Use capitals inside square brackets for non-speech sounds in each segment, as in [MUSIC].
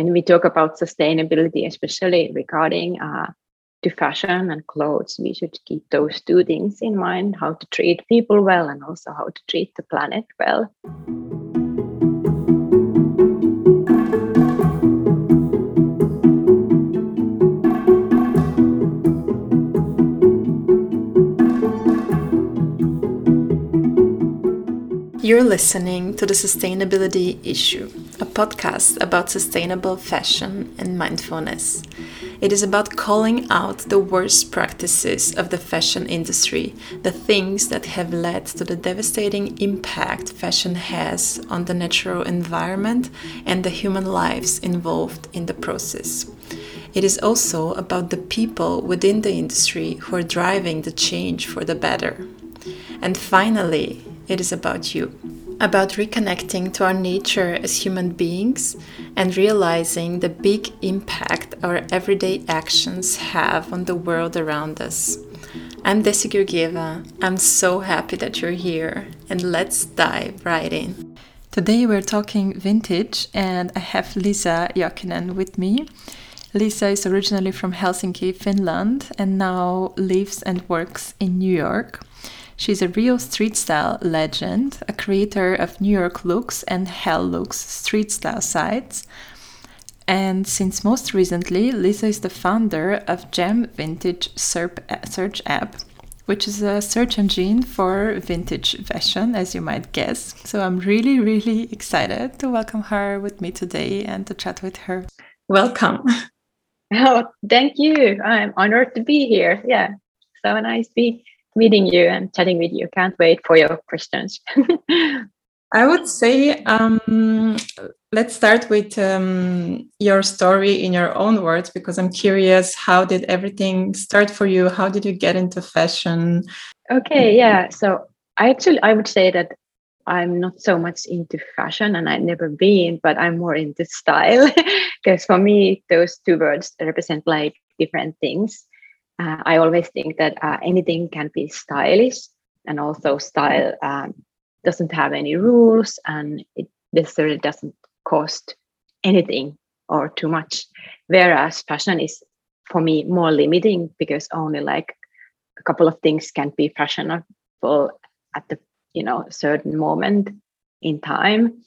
when we talk about sustainability, especially regarding uh, to fashion and clothes, we should keep those two things in mind: how to treat people well, and also how to treat the planet well. You're listening to The Sustainability Issue, a podcast about sustainable fashion and mindfulness. It is about calling out the worst practices of the fashion industry, the things that have led to the devastating impact fashion has on the natural environment and the human lives involved in the process. It is also about the people within the industry who are driving the change for the better. And finally, it is about you. About reconnecting to our nature as human beings and realizing the big impact our everyday actions have on the world around us. I'm Desi Georgieva. I'm so happy that you're here, and let's dive right in. Today we're talking vintage, and I have Lisa Jokinen with me. Lisa is originally from Helsinki, Finland, and now lives and works in New York. She's a real street style legend, a creator of New York Looks and Hel Looks street style sites. And since most recently, Lisa is the founder of Gem Vintage Search App, which is a search engine for vintage fashion, as you might guess. So I'm really, really excited to welcome her with me today and to chat with her. Welcome. Oh, thank you. I'm honored to be here. Yeah, so nice to be meeting you and chatting with you. Can't wait for your questions. [LAUGHS] I would say um, let's start with um, your story in your own words because I'm curious how did everything start for you? How did you get into fashion? Okay, yeah. So I actually I would say that I'm not so much into fashion and I've never been, but I'm more into style [LAUGHS] because for me those two words represent like different things uh, I always think that uh, anything can be stylish, and also style um, doesn't have any rules, and it necessarily doesn't cost anything or too much. Whereas fashion is, for me, more limiting because only like a couple of things can be fashionable at the you know certain moment in time.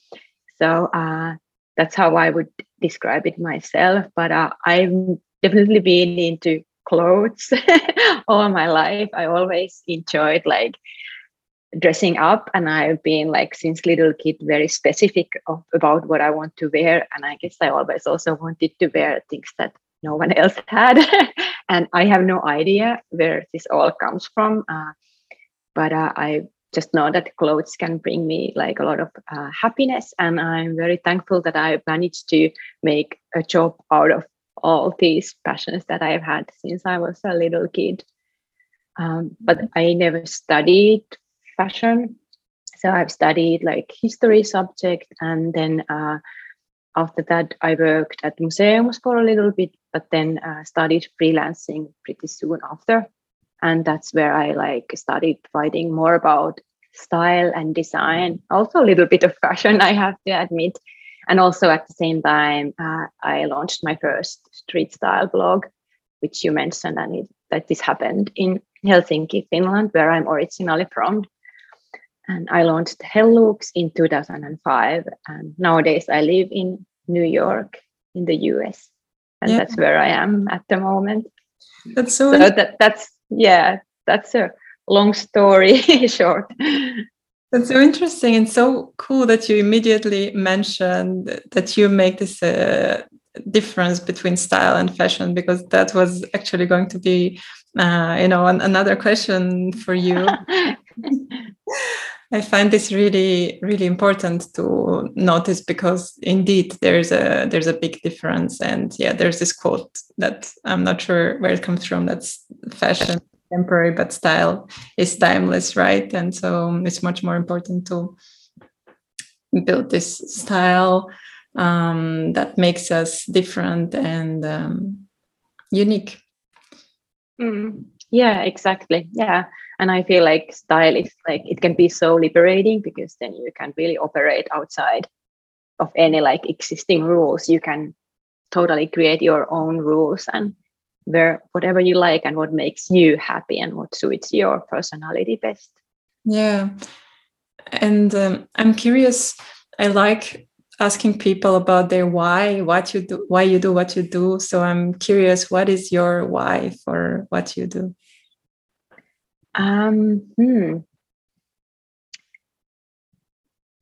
So uh, that's how I would describe it myself. But uh, I've definitely been into clothes [LAUGHS] all my life. I always enjoyed like dressing up and I've been like since little kid very specific of, about what I want to wear. And I guess I always also wanted to wear things that no one [LAUGHS] else had. and I have no idea where this all comes from. Uh, but uh, I just know that clothes can bring me like a lot of uh, happiness. And I'm very thankful that I managed to make a job out of all these passions that I've had since I was a little kid. Um, but I never studied fashion. So I've studied like history subject and then uh, after that I worked at museums for a little bit, but then uh, started freelancing pretty soon after. And that's where I like started writing more about style and design, also a little bit of fashion, I have to admit. And also at the same time, uh, I launched my first street style blog, which you mentioned, and it, that this happened in Helsinki, Finland, where I'm originally from. And I launched Hel Looks in 2005. And nowadays I live in New York in the US. And yeah. that's where I am at the moment. That's so, so that, that's, yeah, that's a long story [LAUGHS] short. That's so interesting and so cool that you immediately mentioned that you make this uh, difference between style and fashion because that was actually going to be, uh, you know, an, another question for you. [LAUGHS] I find this really, really important to notice because indeed there's a there's a big difference, and yeah, there's this quote that I'm not sure where it comes from. That's fashion temporary, but style is timeless, right? And so it's much more important to build this style um, that makes us different and um, unique. Mm, yeah, exactly. Yeah. And I feel like style is like it can be so liberating because then you can really operate outside of any like existing rules. You can totally create your own rules and wear whatever you like and what makes you happy and what suits your personality best. Yeah. And um, I'm curious, I like asking people about their why, what you do, why you do what you do. So I'm curious, what is your why for what you do? Um, hmm.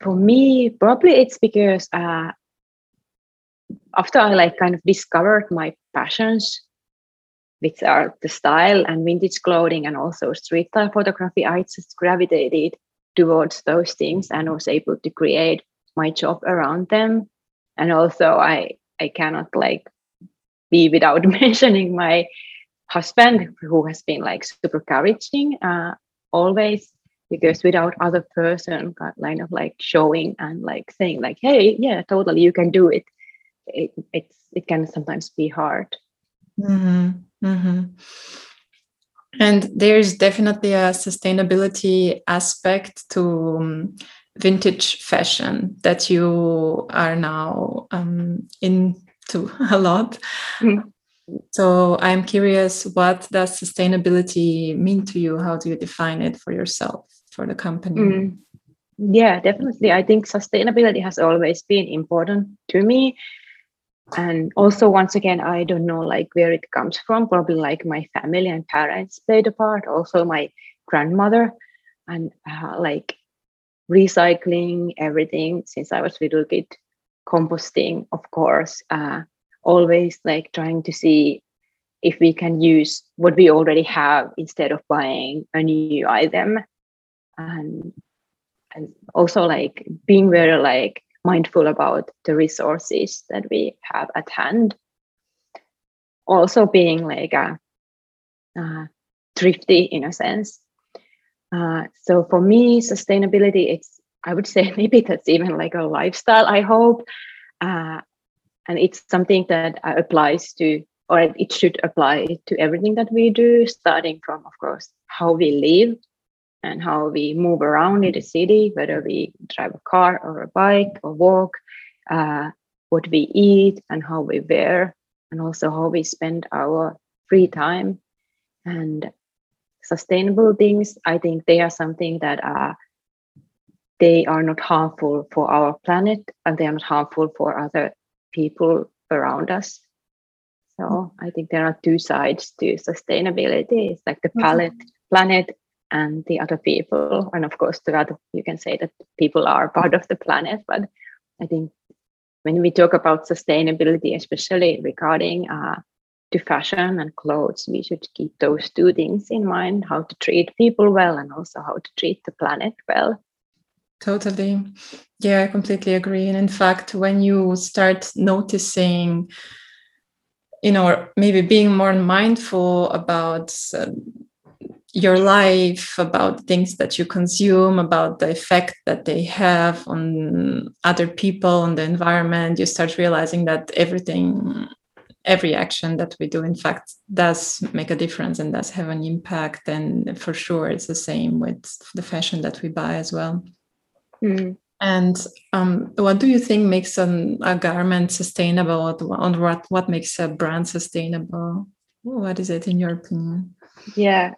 For me, probably it's because uh, after I like kind of discovered my passions, which are the style and vintage clothing and also street style photography, I just gravitated towards those things and was able to create my job around them. And also I I cannot like be without [LAUGHS] mentioning my husband who has been like super encouraging uh, always because without other person kind of like showing and like saying like hey yeah totally you can do it it it's it can sometimes be hard mm-hmm. Mm-hmm. and there's definitely a sustainability aspect to um, vintage fashion that you are now um, into [LAUGHS] a lot mm-hmm. so i'm curious what does sustainability mean to you how do you define it for yourself for the company mm. yeah definitely i think sustainability has always been important to me and also once again i don't know like where it comes from. Probably like my family and parents played a part. Also my grandmother and uh, like recycling everything since i was little kid composting of course uh, always like trying to see if we can use what we already have instead of buying a new item. And and also like being very like mindful about the resources that we have at hand. Also, being like a, uh, thrifty in a sense. Uh, so for me, sustainability, it's I would say [LAUGHS] maybe that's even like a lifestyle. I hope, uh, and it's something that applies to, or it should apply to everything that we do, starting from, of course, how we live and how we move around in the city, whether we drive a car or a bike or walk, uh, what we eat and how we wear, and also how we spend our free time. And sustainable things, I think they are something that are they are not harmful for our planet and they are not harmful for other people around us. So I think there are two sides to sustainability. It's like the palette, planet and the other people. And of course to that you can say that people are part of the planet but i think when we talk about sustainability especially regarding uh, to fashion and clothes we should keep those two things in mind how to treat people well and also how to treat the planet well. Totally. Yeah i completely agree. And in fact when you start noticing you know maybe being more mindful about uh, your life, about things that you consume, about the effect that they have on other people, on the environment, you start realizing that everything, every action that we do, in fact, does make a difference and does have an impact. And for sure, it's the same with the fashion that we buy as well. Mm. And um, what do you think makes an, a garment sustainable? On what what makes a brand sustainable? What is it in your opinion? Yeah,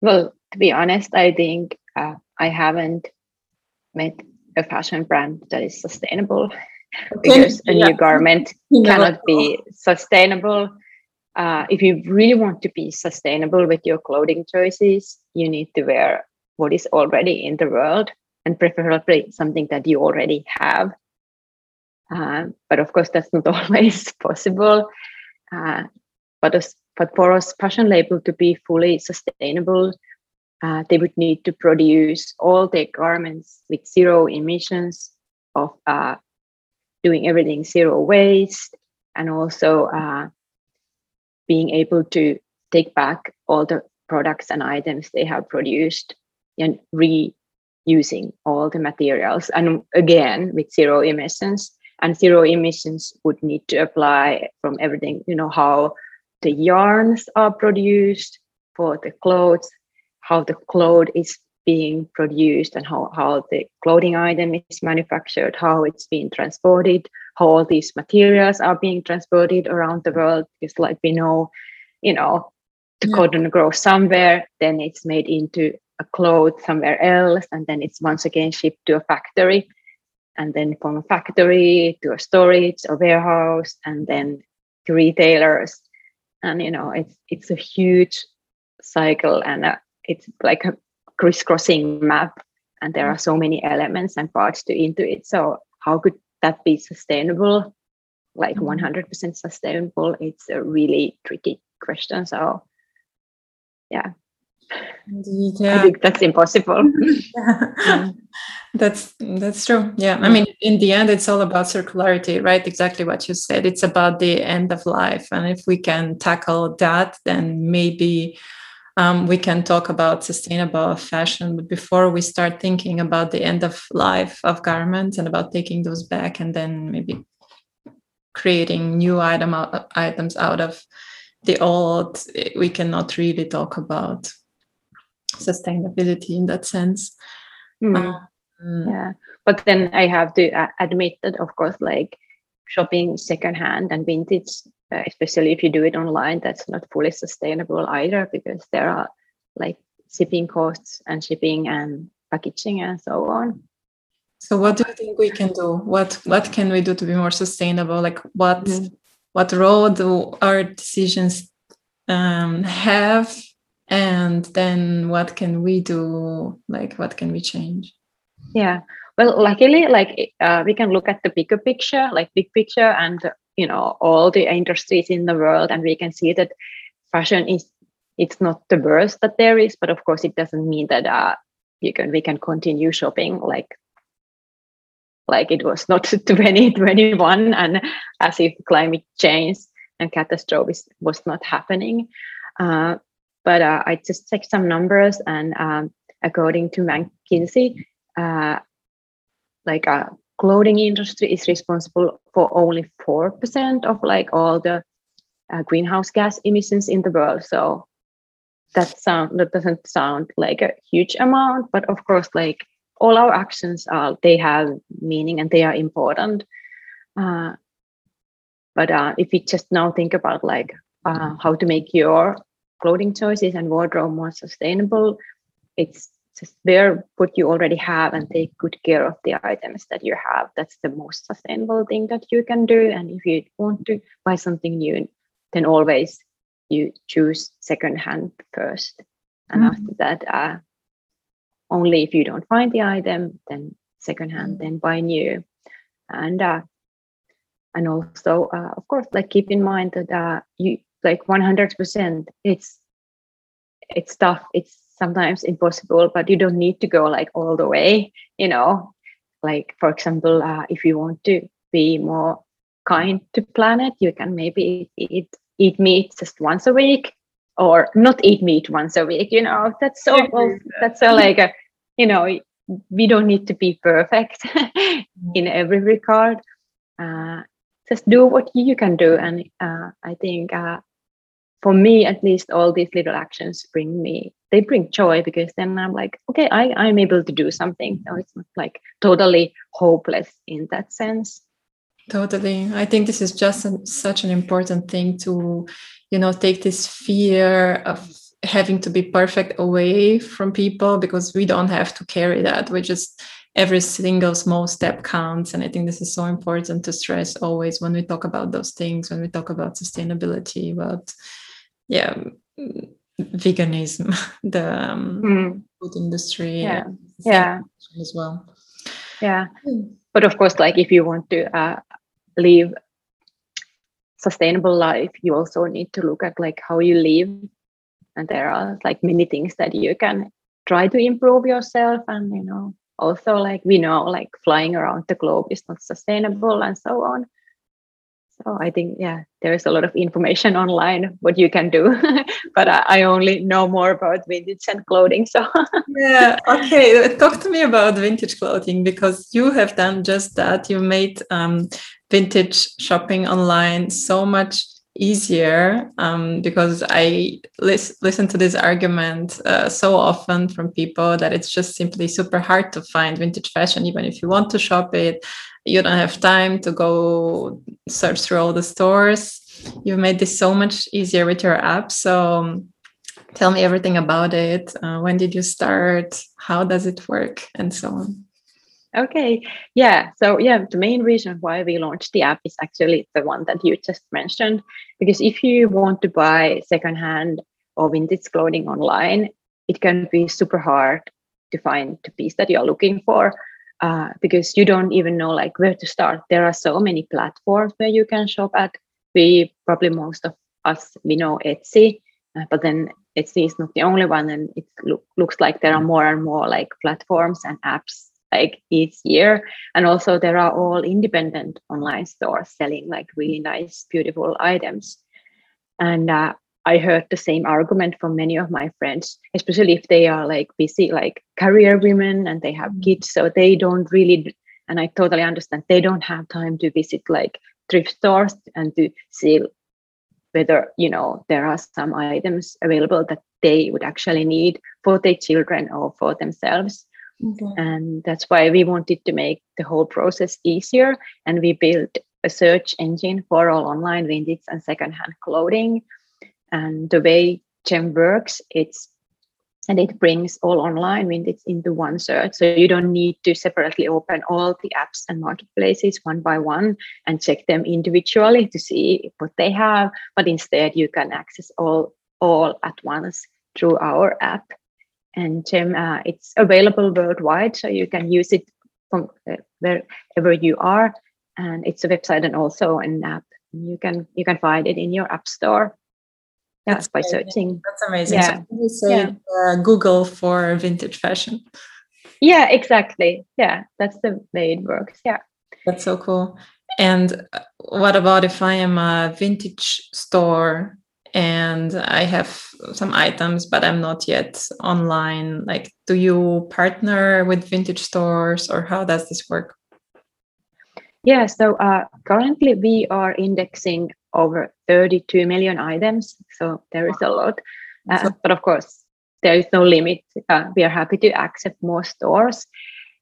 well, to be honest, I think uh, I haven't met a fashion brand that is sustainable [LAUGHS] because a yeah. new garment [LAUGHS] cannot be sustainable. Uh, if you really want to be sustainable with your clothing choices, you need to wear what is already in the world and preferably something that you already have. Uh, but of course, that's not [LAUGHS] always possible. Uh, but as but for us fashion label to be fully sustainable, uh, they would need to produce all their garments with zero emissions of uh, doing everything zero waste and also uh, being able to take back all the products and items they have produced and reusing all the materials. And again with zero emissions and zero emissions would need to apply from everything you know how the yarns are produced for the clothes, how the cloth is being produced and how, how the clothing item is manufactured, how it's being transported, how all these materials are being transported around the world because like we know you know the yeah. cotton grows somewhere then it's made into a cloth somewhere else and then it's once again shipped to a factory and then from a factory to a storage a warehouse and then to retailers and you know it's it's a huge cycle and uh, it's like a crisscrossing map. And there are so many elements and parts to into it. So how could that be sustainable? Like 100% mm-hmm. sustainable it's a really tricky question. So yeah Indeed, yeah. I think that's impossible. yeah. [LAUGHS] That's that's true. Yeah. I mean, in the end, it's all about circularity, right? Exactly what you said. It's about the end of life. And if we can tackle that, then maybe um, we can talk about sustainable fashion. But before we start thinking about the end of life of garments and about taking those back and then maybe creating new item items out of the old, we cannot really talk about sustainability in that sense. Mm. Um, yeah, but then I have to uh, admit that, of course, like shopping secondhand and vintage, uh, especially if you do it online, that's not fully sustainable either because there are like shipping costs and shipping and packaging and so on. So, what do you think we can do? What what can we do to be more sustainable? Like, what mm. what role do our decisions um, have and then what can we do? Like what can we change? Yeah. Well luckily like uh, we can look at the bigger picture like big picture and you know all the industries in the world and we can see that fashion is it's not the worst that there is but of course it doesn't mean that uh, you can we can continue shopping like like it was not [LAUGHS] 2021 and as if climate change and catastrophe was not happening. Uh, but uh, I just checked some numbers, and um, according to McKinsey, uh, like a uh, clothing industry is responsible for only four percent of like all the uh, greenhouse gas emissions in the world. So that sound that doesn't sound like a huge amount, but of course, like all our actions are they have meaning and they are important. Uh, but uh, if you just now think about like uh, how to make your clothing choices and wardrobe more sustainable, it's just wear what you already have and take good care of the items that you have. That's the most sustainable thing that you can do. And if you want to buy something new, then always you choose secondhand first. And mm-hmm. after that, uh, only if you don't find the item, then secondhand, then buy new. And uh, and also, uh, of course, like keep in mind that uh, you like 100% it's it's tough. It's sometimes impossible but you don't need to go like all the way you know? Like for example uh, if you want to be more kind to planet you can maybe eat eat meat just once a week or not eat meat once a week you know? That's so that's so like a you know we don't need to be perfect [LAUGHS] in every regard. Uh, just do what you can do and uh, i think uh, for me at least all these little actions bring me they bring joy because then i'm like okay i i'm able to do something. So it's not like totally hopeless in that sense. Totally. I think this is just a, such an important thing to you know take this fear of having to be perfect away from people because we don't have to carry that. We just every single small step counts. And i think this is so important to stress always when we talk about those things when we talk about sustainability about yeah veganism [LAUGHS] the um, mm. food industry yeah. yeah. as well. Yeah. Mm. but of course like if you want to uh, live sustainable life you also need to look at like how you live. And there are like many things that you can try to improve yourself and you know also like we know like flying around the globe is not sustainable and so on so i think yeah there is a lot of information [LAUGHS] online what you can do. [LAUGHS] But I, I, only know more about vintage and clothing so. [LAUGHS] Yeah okay talk to me about vintage clothing because you have done just that. You made um, vintage shopping online so much easier um, because I lis- listen to this argument uh, so often from people that it's just simply super hard to find vintage fashion, even if you want to shop it. You don't have time to go search through all the stores. You've made this so much easier with your app. So um, tell me everything about it. Uh, when did you start? How does it work? And so on. Okay. Yeah. So, yeah, the main reason why we launched the app is actually the one that you just mentioned. Because if you want to buy secondhand or vintage clothing online, it can be super hard to find the piece that you're looking for uh, because you don't even know like where to start. There are so many platforms where you can shop at. We probably most of us we know Etsy, uh, but then Etsy is not the only one, and it look, looks like there are more and more like platforms and apps like each year. And also there are all independent online stores selling like really nice beautiful items. And uh, i heard the same argument from many of my friends especially if they are like busy like career women and they have mm. kids. So they don't really and i totally understand they don't have time to visit like thrift stores and to see whether you know there are some items available that they would actually need for their children or for themselves And that's why we wanted to make the whole process easier. And we built a search engine for all online vintage and secondhand clothing. And the way Gem works, it's and it brings all online vintage into one search. So you don't need to separately open all the apps and marketplaces one by one and check them individually to see what they have. But instead, you can access all all at once through our app and Gem, uh, it's available worldwide, so you can use it from uh, wherever you are. And it's a website and also an app. You can you can find it in your app store. That's by amazing. searching. That's amazing. Yeah. So say yeah. uh, Google for vintage fashion. Yeah, exactly. Yeah, that's the way it works. Yeah. That's so cool. And uh, what about if I am a vintage store and I have some items, but I'm not yet online. Like, do you partner with vintage stores or how does this work? Yeah, so uh, currently we are indexing over 32 million items. So there is a lot. Uh, but of course, there is no limit. Uh, we are happy to accept more stores.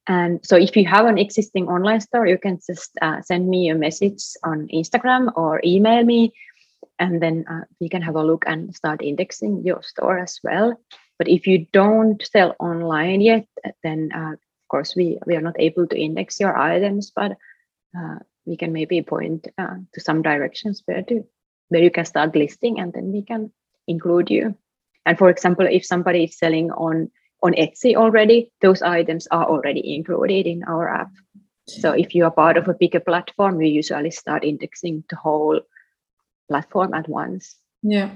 And so if you have an existing online store, you can just uh, send me a message on Instagram or email me and then uh, we can have a look and start indexing your store as well. But if you don't sell online yet then uh, of course we we are not able to index your items but uh, we can maybe point uh, to some directions where to where you can start listing and then we can include you. And for example if somebody is selling on on etsy already those items are already included in our app. So if you are part of a bigger platform we usually start indexing the whole platform at once. Yeah.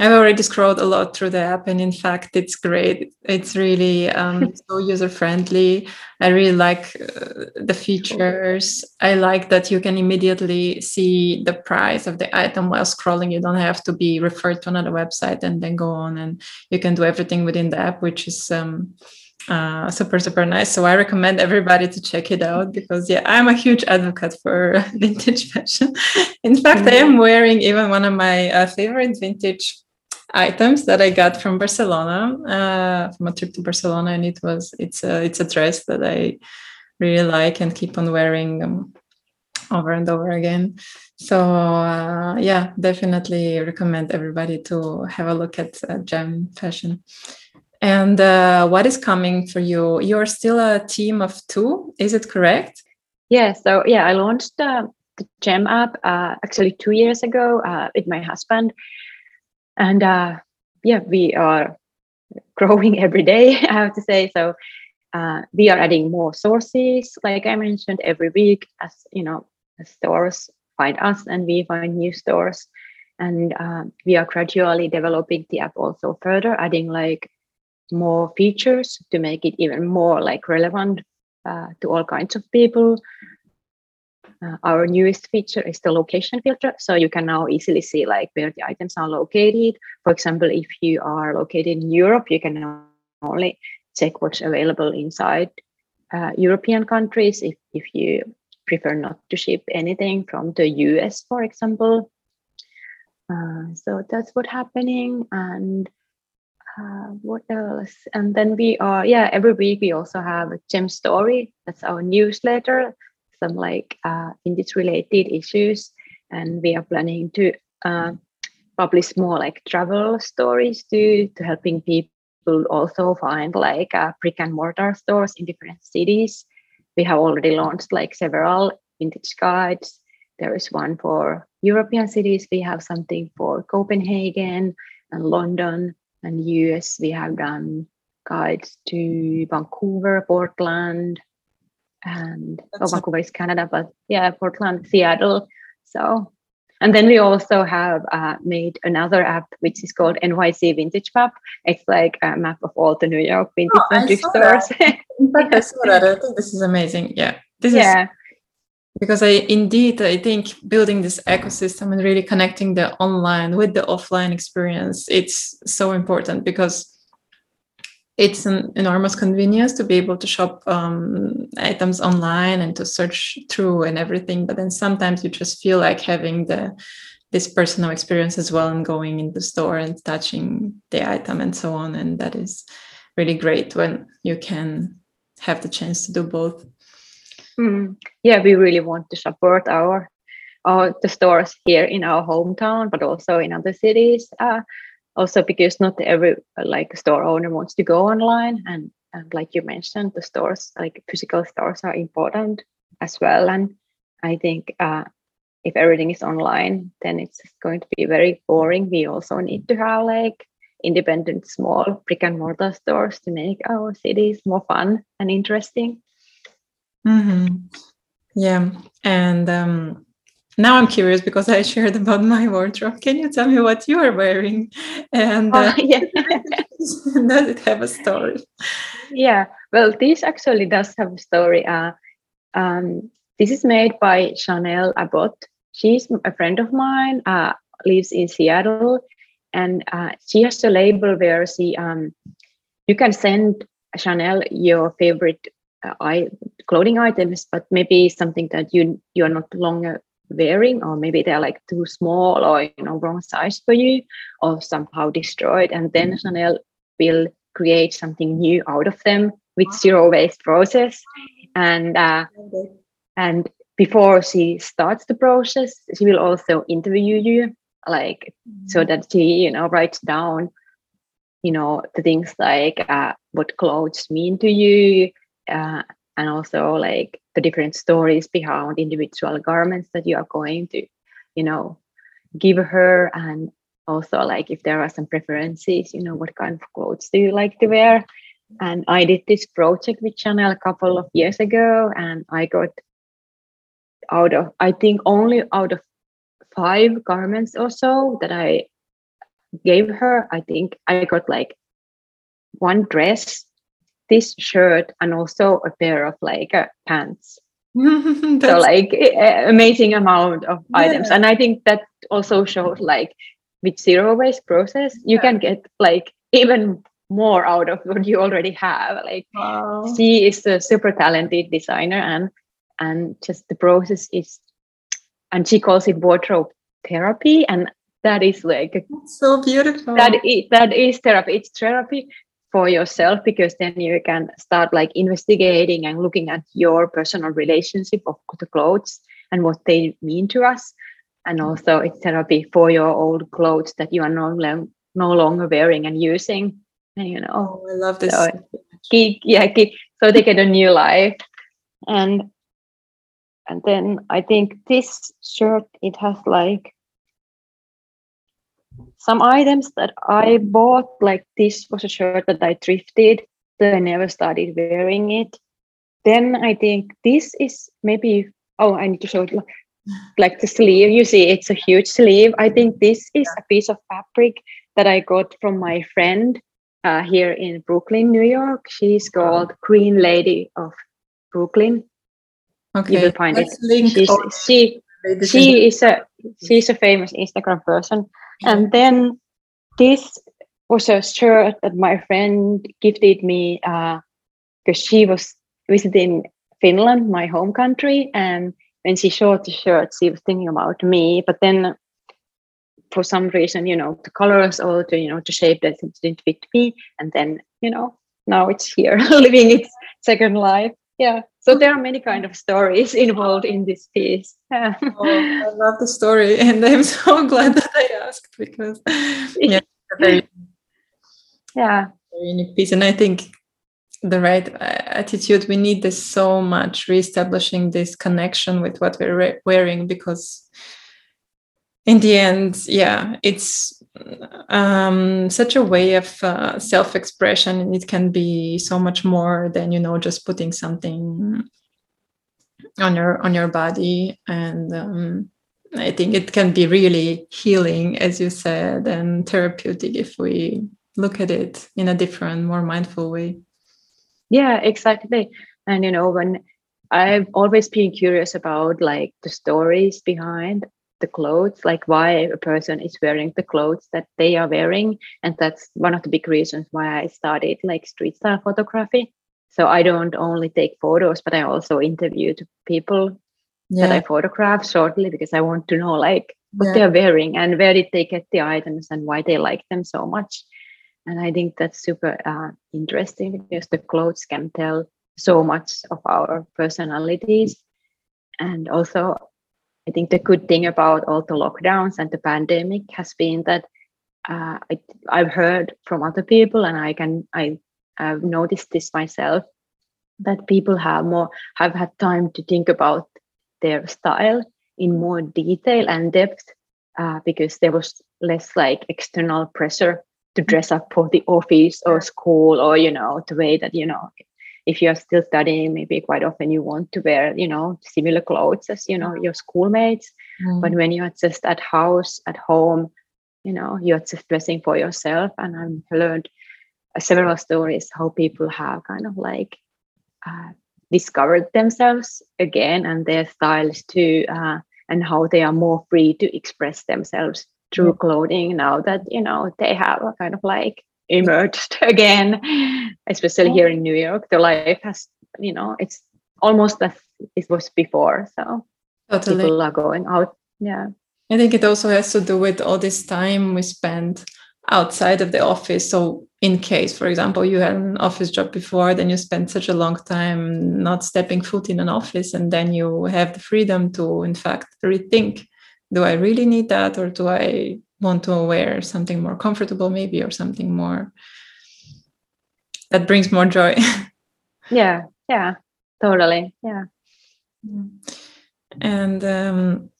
I've already scrolled a lot through the app, and in fact, it's great. It's really um, [LAUGHS] so user friendly. I really like uh, the features. I like that you can immediately see the price of the item while scrolling. You don't have to be referred to another website and then go on, and you can do everything within the app, which is um, uh, super super nice. So i recommend everybody to check it out because yeah i'm a huge advocate for [LAUGHS] vintage fashion. In fact mm-hmm. i am wearing even one of my uh, favorite vintage items that i got from barcelona uh, from a trip to barcelona and it was it's a it's a dress that i really like and keep on wearing um, over and over again. So uh, yeah definitely recommend everybody to have a look at uh, gem fashion and uh, what is coming for you? You're still a team of two, is it correct? Yeah. So yeah, I launched uh, the Gem app uh, actually two years ago uh, with my husband, and uh, yeah, we are growing [LAUGHS] every day. I have to say. So uh, we are adding more sources, like I mentioned, every week. As you know, stores find us, and we find new stores. And we are gradually developing the app also further, adding like more features to make it even more like relevant uh, to all kinds of people. Uh, our newest feature is the location filter. So you can now easily see like where the items are located. For example, if you are located in Europe, you can only check what's available inside uh, European countries. If, if you prefer not to ship anything from the US, for example, Uh, so that's what happening and uh, what else? And then we are, yeah, every week we also have a gem story. That's our newsletter, some like uh, vintage related issues. And we are planning to uh, publish more like travel stories too, to helping people also find like uh, brick and mortar stores in different cities. We have already launched like several vintage guides. There is one for European cities. We have something for Copenhagen and London and US, we have done guides to Vancouver, Portland, and oh, Vancouver is Canada, but yeah, Portland, Seattle. So, and then we also have uh, made another app which is called NYC Vintage Map. It's like a map of all the New York vintage oh, stores. [LAUGHS] In fact, I saw that. I think this is amazing. Yeah, this yeah. is because i indeed i think building this ecosystem and really connecting the online with the offline experience it's so important because it's an enormous convenience to be able to shop um, items online and to search through and everything. But then sometimes you just feel like having the this personal experience as well and going in the store and touching the item and so on. And that is really great when you can have the chance to do both Mm. Yeah, we really want to support our, our the stores here in our hometown, but also in other cities. Uh, also because not every like store owner wants to go online, and and like you mentioned, the stores like physical stores are important as well. And I think uh, if everything is online, then it's going to be very boring. We also need to have like independent small brick and mortar stores to make our cities more fun and interesting. Mm-hmm. Yeah. And um, now I'm curious because I shared about my wardrobe. Can you tell me what you are wearing? And uh, oh, yeah. [LAUGHS] does it have a story? Yeah. Well, this actually does have a story. Uh, um, this is made by Chanel Abbott. She's a friend of mine, uh, lives in Seattle, and uh, she has a label where she um, you can send Chanel your favorite I, clothing items, but maybe something that you you're not longer wearing, or maybe they're like too small or you know wrong size for you, or somehow destroyed, and then Chanel will create something new out of them with zero waste process, and uh, and before she starts the process, she will also interview you, like so mm-hmm. that she you know writes down you know the things like uh, what clothes mean to you uh, and also like the different stories behind individual garments that you are going to you know give her. And also like if there are some preferences you know what kind of clothes do you like to wear. And i did this project with chanel a couple of years ago and i got out of i think only out of five garments or so that i gave her i think i got like one dress this shirt and also a pair of like uh, pants [LAUGHS] so like amazing amount of yeah. items and i think that also shows like with zero waste process you yeah. can get like even more out of what you already have like wow. she is a super talented designer and and just the process is and she calls it wardrobe therapy and that is like That's so beautiful that is that is therapy it's therapy for yourself because then you can start like investigating and looking at your personal relationship of the clothes and what they mean to us. And also it's therapy for your old clothes that you are no, no longer wearing and using and you know. Oh, i love this. So, yeah so they get a new life. And and then i think this shirt it has like some items that I bought, like this was a shirt that I thrifted, but I never started wearing it. Then I think this is maybe, oh, I need to show it like the sleeve. You see, it's a huge sleeve. I think this is a piece of fabric that I got from my friend uh, here in Brooklyn, New York. She's called Green Lady of Brooklyn. Okay, you will find Let's it. She's, she she is a she's a famous Instagram person and then this was a shirt that my friend gifted me because uh, she was visiting Finland, my home country, and when she showed the shirt, she was thinking about me. But then for some reason you know the colors or to you know to shape that didn't fit me and then you know now it's here [LAUGHS] living its second life yeah so there are many kind of stories [LAUGHS] involved in this piece yeah. [LAUGHS] oh, i love the story and [LAUGHS] i'm so glad that i asked because yeah very, yeah very unique piece and i think the right uh, attitude we need this so much reestablishing this connection with what we're wearing because in the end yeah it's um, such a way of uh, self-expression and it can be so much more than you know just putting something on your on your body. And um, i think it can be really healing as you said and therapeutic if we look at it in a different more mindful way. Yeah exactly. And you know when i've always been curious about like the stories behind the clothes like why a person is wearing the clothes that they are wearing and that's one of the big reasons why i started like street style photography so i don't only take photos but i also interviewed people yeah. that i photograph shortly because i want to know like what yeah. they're wearing and where did they get the items and why they like them so much and i think that's super uh, interesting because the clothes can tell so much of our personalities and also i think the good thing about all the lockdowns and the pandemic has been that uh, I, i've heard from other people and i can i i've noticed this myself that people have more have had time to think about their style in more detail and depth uh, because there was less like external pressure to dress up for the office or school or you know the way that you know if you're still studying maybe quite often you want to wear you know similar clothes as you know your schoolmates. Mm. but when you're just at house at home you know you're just dressing for yourself. And i've learned several stories how people have kind of like uh, discovered themselves again and their styles too uh, and how they are more free to express themselves through clothing now that you know they have a kind of like emerged [LAUGHS] again especially here in new york. The life has you know it's almost as it was before so totally. people are going out yeah. I think it also has to do with all this time we spend outside of the office. So in case for example you had an office job before then you spend such a long time not stepping foot in an office and then you have the freedom to in fact rethink do I really need that or do I want to wear something more comfortable maybe or something more that brings more joy? [LAUGHS] Yeah yeah totally yeah. And um,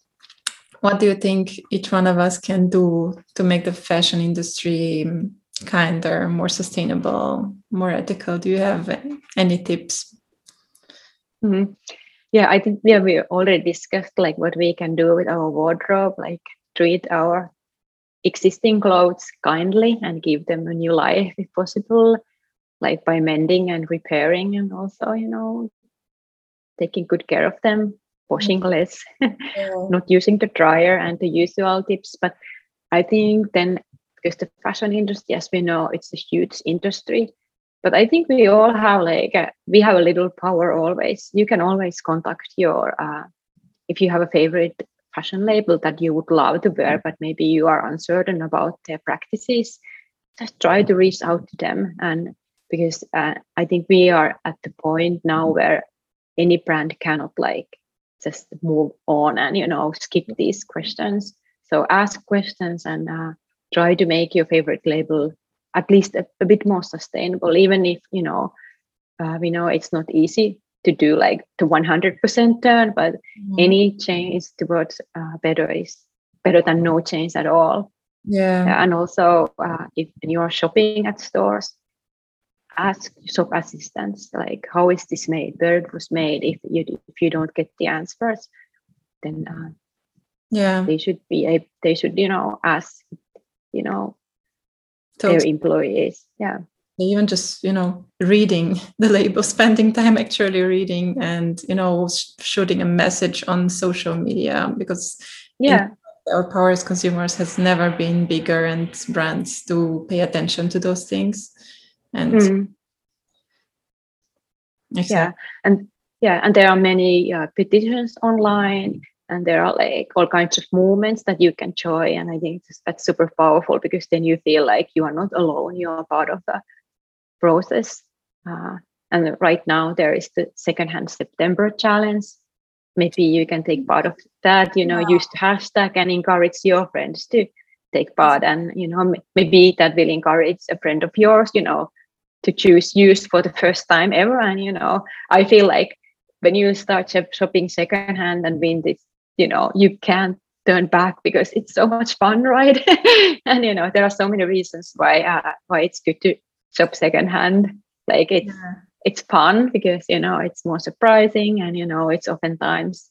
what do you think each one of us can do to make the fashion industry kinder more sustainable more ethical? Do you have any tips? Mm-hmm yeah i think yeah we already discussed like what we can do with our wardrobe like treat our existing clothes kindly and give them a new life if possible like by mending and repairing and also you know taking good care of them washing mm-hmm. less yeah. [LAUGHS] not using the dryer and the usual tips but i think then because the fashion industry as we know it's a huge industry but i think we all have like a, we have a little power always. You can always contact your uh, if you have a favorite fashion label that you would love to wear but maybe you are uncertain about their practices just try to reach out to them. And because uh, i think we are at the point now where any brand cannot like just move on and you know skip these questions. So ask questions and uh, try to make your favorite label at least a, a bit more sustainable even if you know uh, we know it's not easy to do like the 100% turn but mm-hmm. any change towards uh, better is better than no change at all. Yeah. And also uh, if you are shopping at stores ask shop assistants like how is this made? Where it was made? If you if you don't get the answers then uh, yeah. they should be a, they should you know ask you know totally. their employees yeah even just you know reading [LAUGHS] the label spending time actually reading and you know shooting a message on social media because yeah our power as consumers has never been bigger and brands do pay attention to those things and mm. exactly. yeah and yeah and there are many uh, petitions online and there are like all kinds of movements that you can join and i think that's super powerful because then you feel like you are not alone you are part of the process. Uh, and right now there is the secondhand september challenge. Maybe you can take part of that you know wow. use the hashtag and encourage your friends to take part. And you know maybe that will encourage a friend of yours you know to choose use for the first time ever. And you know i feel like when you start shopping secondhand and vintage you know you can't turn back because it's so much fun [LAUGHS] right? And you know there are so many reasons why uh, why it's good to shop secondhand. Like it's yeah. it's fun because you know it's more surprising and you know it's oftentimes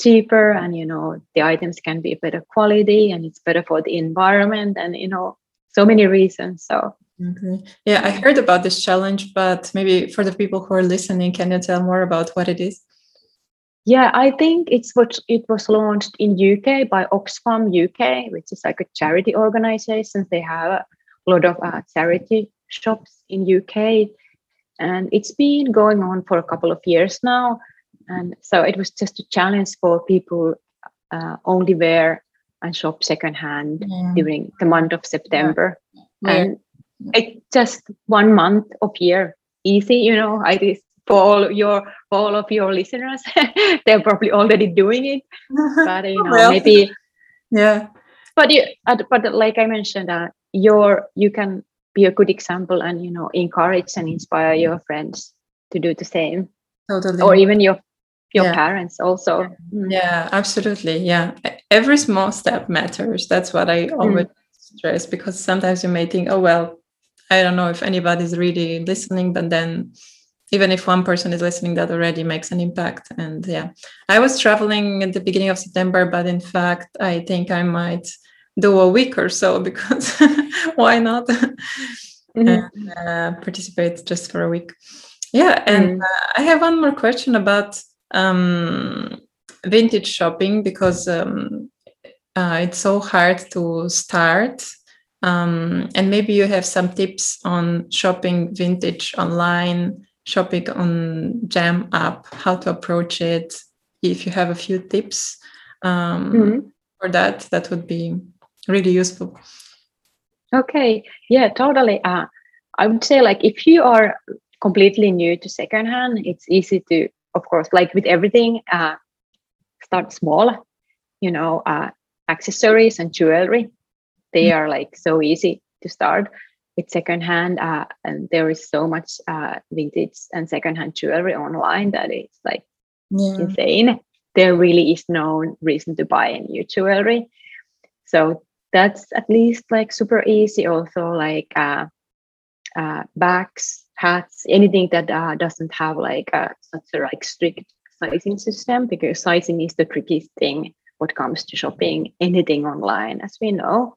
cheaper and you know the items can be better quality and it's better for the environment and you know so many reasons so. Okay. yeah i heard about this challenge but maybe for the people who are listening can you tell more about what it is yeah, I think it's what it was launched in UK by Oxfam UK, which is like a charity organization. They have a lot of uh, charity shops in UK, and it's been going on for a couple of years now. And so it was just a challenge for people uh, only wear and shop secondhand yeah. during the month of September, yeah. and it's just one month of year easy. You know, I for all your for all of your listeners [LAUGHS] they're probably already doing it [LAUGHS] but you know well, maybe [LAUGHS] yeah. But you but like i mentioned uh, your you can be a good example and you know encourage and inspire your friends to do the same. Totally. Or even your your yeah. parents also. Mm. yeah absolutely. Yeah. Every small step matters. That's what i always mm. stress because sometimes you may think oh well i don't know if anybody's really listening but then even if one person is listening that already makes an impact and yeah i was traveling at the beginning of september but in fact i think i might do a week or so [LAUGHS] because [LAUGHS] why not mm-hmm. and, uh, participate just for a week yeah and mm. uh, i have one more question about um, vintage shopping because um, uh, it's so hard to start um, and maybe you have some tips on shopping vintage online shopping on Gem app, how to approach it. If you have a few tips um, mm-hmm. for that, that would be really useful. Okay, yeah, totally. Uh, I would say like if you are completely new to secondhand, it's easy to, of course, like with everything, uh, start small. You know, uh, accessories and jewelry, they mm-hmm. are like so easy to start with secondhand uh, and there is so much uh, vintage and secondhand jewelry online that it's like yeah. insane. There really is no reason to buy a new jewelry. So that's at least like super easy. Also like uh, uh, bags hats anything that uh, doesn't have like a, such a like strict sizing system because sizing is the trickiest thing what comes to shopping anything online as we know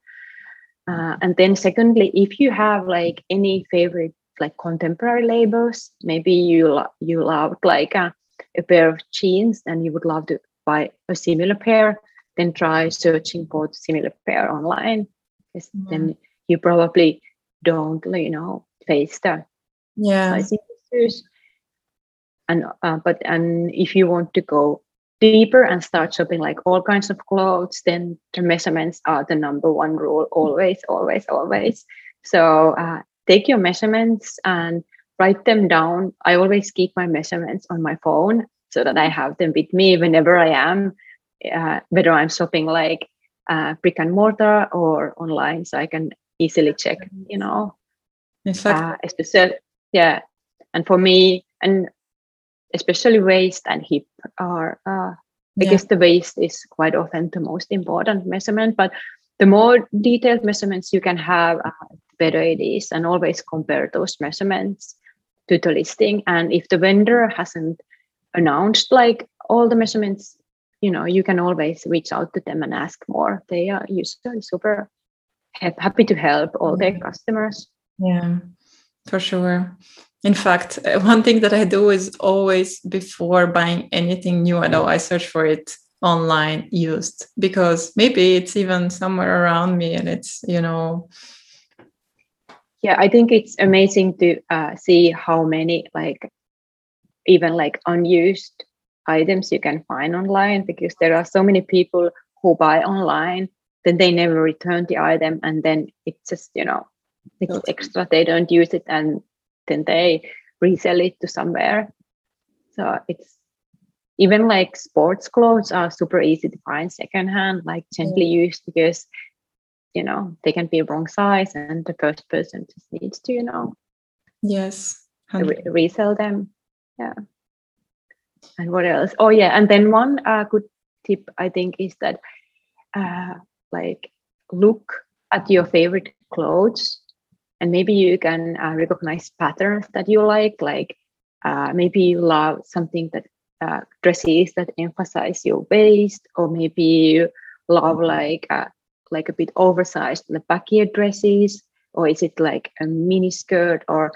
uh, and then secondly, if you have like any favorite like contemporary labels, maybe you lo- you love like a, a pair of jeans and you would love to buy a similar pair, then try searching for similar pair online. Because mm-hmm. then you probably don't, you know, face the yeah. issues. And uh, but and if you want to go deeper and start shopping like all kinds of clothes, then the measurements are the number one rule always, always, always. So uh, take your measurements and write them down. I always keep my measurements on my phone so that I have them with me whenever I am, uh, whether I'm shopping like uh, brick and mortar or online, so I can easily check, you know. Exactly. Uh, especially, yeah. And for me, and especially waist and hip are uh, I guess the waist is quite often the most important measurement, but the more detailed measurements you can have, uh, better it is, and always compare those measurements to the listing. And if the vendor hasn't announced like all the measurements, you know, you can always reach out to them and ask more. They are usually super happy to help all their customers. Yeah, for sure. In fact, [LAUGHS] one thing that I do is always before buying anything new at all, I search for it online used because maybe it's even somewhere around me and it's, you know. Yeah, I think it's amazing to uh, see how many like even like unused items you can find online because there are so many people who buy online then they never return the item and then it's just you know it's extra they don't use it and then they resell it to somewhere? So it's even like sports clothes are super easy to find secondhand like gently yeah. used because you know they can be wrong size and the first person just needs to you know yes. re- resell them. Yeah. And what else? Oh yeah. And then one uh, good tip i think is that uh, like look at your favorite clothes and maybe you can uh, recognize patterns that you like like uh, maybe you love something that uh, dresses that emphasize your waist or maybe you love like uh, like a bit oversized the baggy dresses or is it like a mini skirt or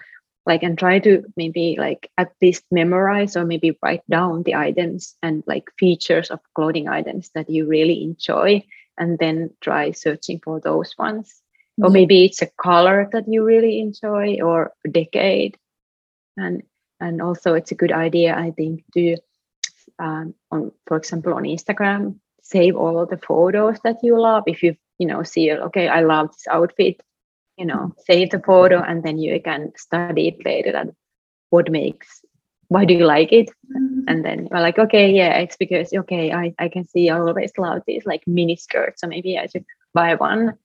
like and try to maybe like at least memorize or maybe write down the items and like features of clothing items that you really enjoy and then try searching for those ones or maybe it's a color that you really enjoy or a decade. And and also it's a good idea i think to um, on for example on instagram save all the photos that you love. If you you know see okay i love this outfit you know save the photo and then you can study it later and what makes why do you like it? Mm-hmm. and then you're like okay yeah it's because okay i, I can see I always love these like mini skirts. So maybe i should buy one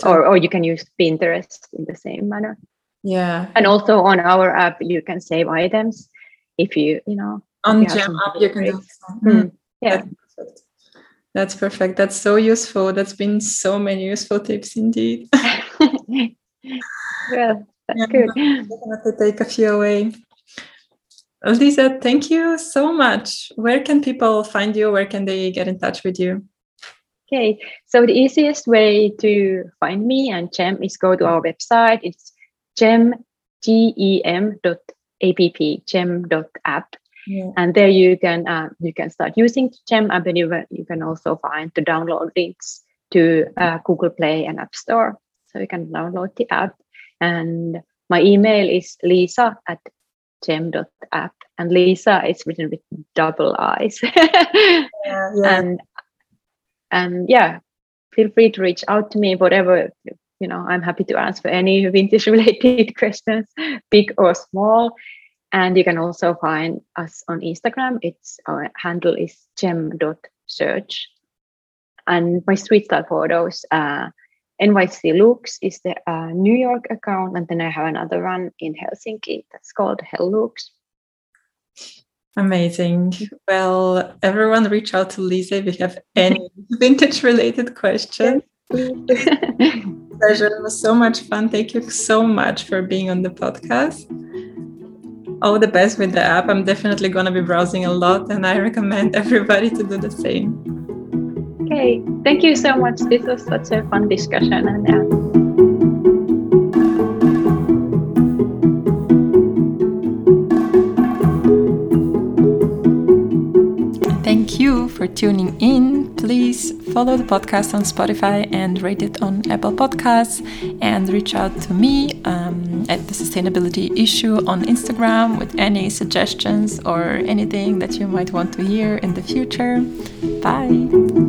so, or or you can use pinterest in the same manner yeah and also on our app you can save items if you you know on gem app you can do mm. yeah that's that's perfect. That's so useful. That's been so many useful tips indeed. [LAUGHS] well, that's yeah, good. Definitely take a few away. Lisa, thank you so much. Where can people find you? Where can they get in touch with you? Okay, so the easiest way to find me and GEM is go to our website. It's gem, G-E-M dot app, gem dot app. Yeah. And there you can uh, you can start using GEM app, and you, you can also find the download links to uh, Google Play and App Store. So you can download the app. And my email is lisa at gem.app. And Lisa is written with double I's. [LAUGHS] yeah, yeah. And and yeah, feel free to reach out to me, whatever you know, I'm happy to answer any [LAUGHS] vintage related [LAUGHS] questions, big or small. And you can also find us on Instagram. It's our handle is gem.search. And my street style photos, uh, NYC Looks is the uh, New York account. And then I have another one in Helsinki that's called Hel Looks. Amazing. Well, everyone reach out to Lisa if you have any vintage related questions. Pleasure. It was so much fun. Thank you so much for being on the podcast all the best with the app. I'm definitely going to be browsing a lot, and I recommend everybody to do the same. Okay, thank you so much. This was such a fun discussion, and uh, yeah. for tuning in. Please follow the podcast on Spotify and rate it on Apple Podcasts. And reach out to me um, at the Sustainability Issue on Instagram with any suggestions or anything that you might want to hear in the future. Bye.